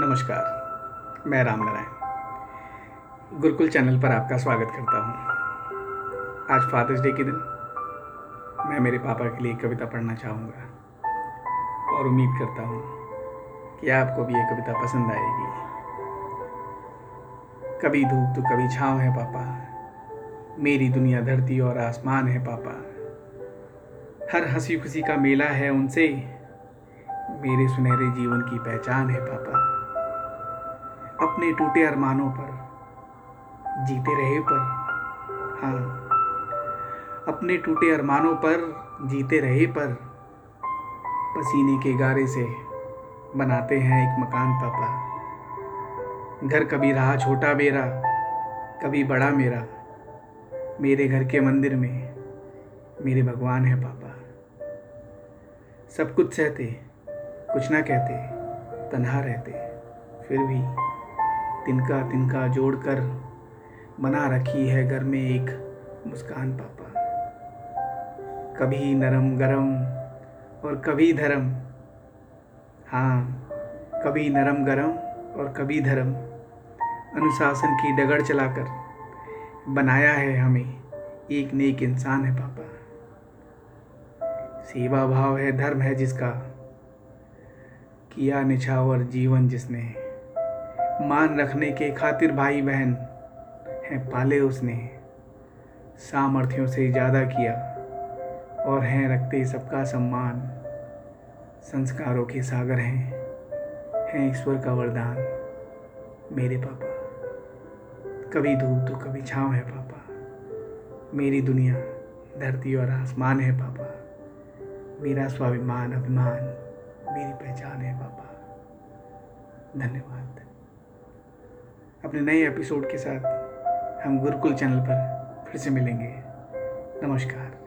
नमस्कार, मैं राम नारायण गुरुकुल चैनल पर आपका स्वागत करता हूँ। आज फादर्स डे के दिन, मैं मेरे पापा के लिए कविता पढ़ना चाहूँगा और उम्मीद करता हूँ कि आपको भी ये कविता पसंद आएगी। कभी धूप तो कभी छाँव है पापा, मेरी दुनिया धरती और आसमान है पापा। हर हँसी खुशी का मेला है उनसे, मेरे सुनहरे जीवन की पहचान है पापा। अपने टूटे अरमानों पर, जीते रहे पर। हाँ अपने टूटे अरमानों पर, जीते रहे पर। पसीने के गारे से बनाते हैं एक मकान पापा। घर कभी रहा छोटा मेरा, कभी बड़ा मेरा। मेरे घर के मंदिर में मेरे भगवान है पापा। सब कुछ सहते, कुछ ना कहते, तन्हा रहते, फिर भी तिनका तिनका जोड़कर बना रखी है घर में एक मुस्कान पापा। कभी नरम गरम और कभी धर्म। हाँ कभी नरम गरम और कभी धर्म। अनुशासन की डगर चलाकर बनाया है हमें एक नेक इंसान है पापा। सेवा भाव है, धर्म है जिसका। किया निछावर जीवन जिसने। मान रखने के खातिर भाई बहन हैं, पाले उसने। सामर्थ्यों से ज़्यादा किया और हैं रखते सबका सम्मान। संस्कारों के सागर हैं हैं ईश्वर का वरदान। मेरे पापा, कभी धूप तो कभी छाँव है पापा। मेरी दुनिया धरती और आसमान है पापा। मेरा स्वाभिमान, अभिमान, मेरी पहचान है पापा। धन्यवाद। अपने नए एपिसोड के साथ हम गुरुकुल चैनल पर फिर से मिलेंगे। नमस्कार।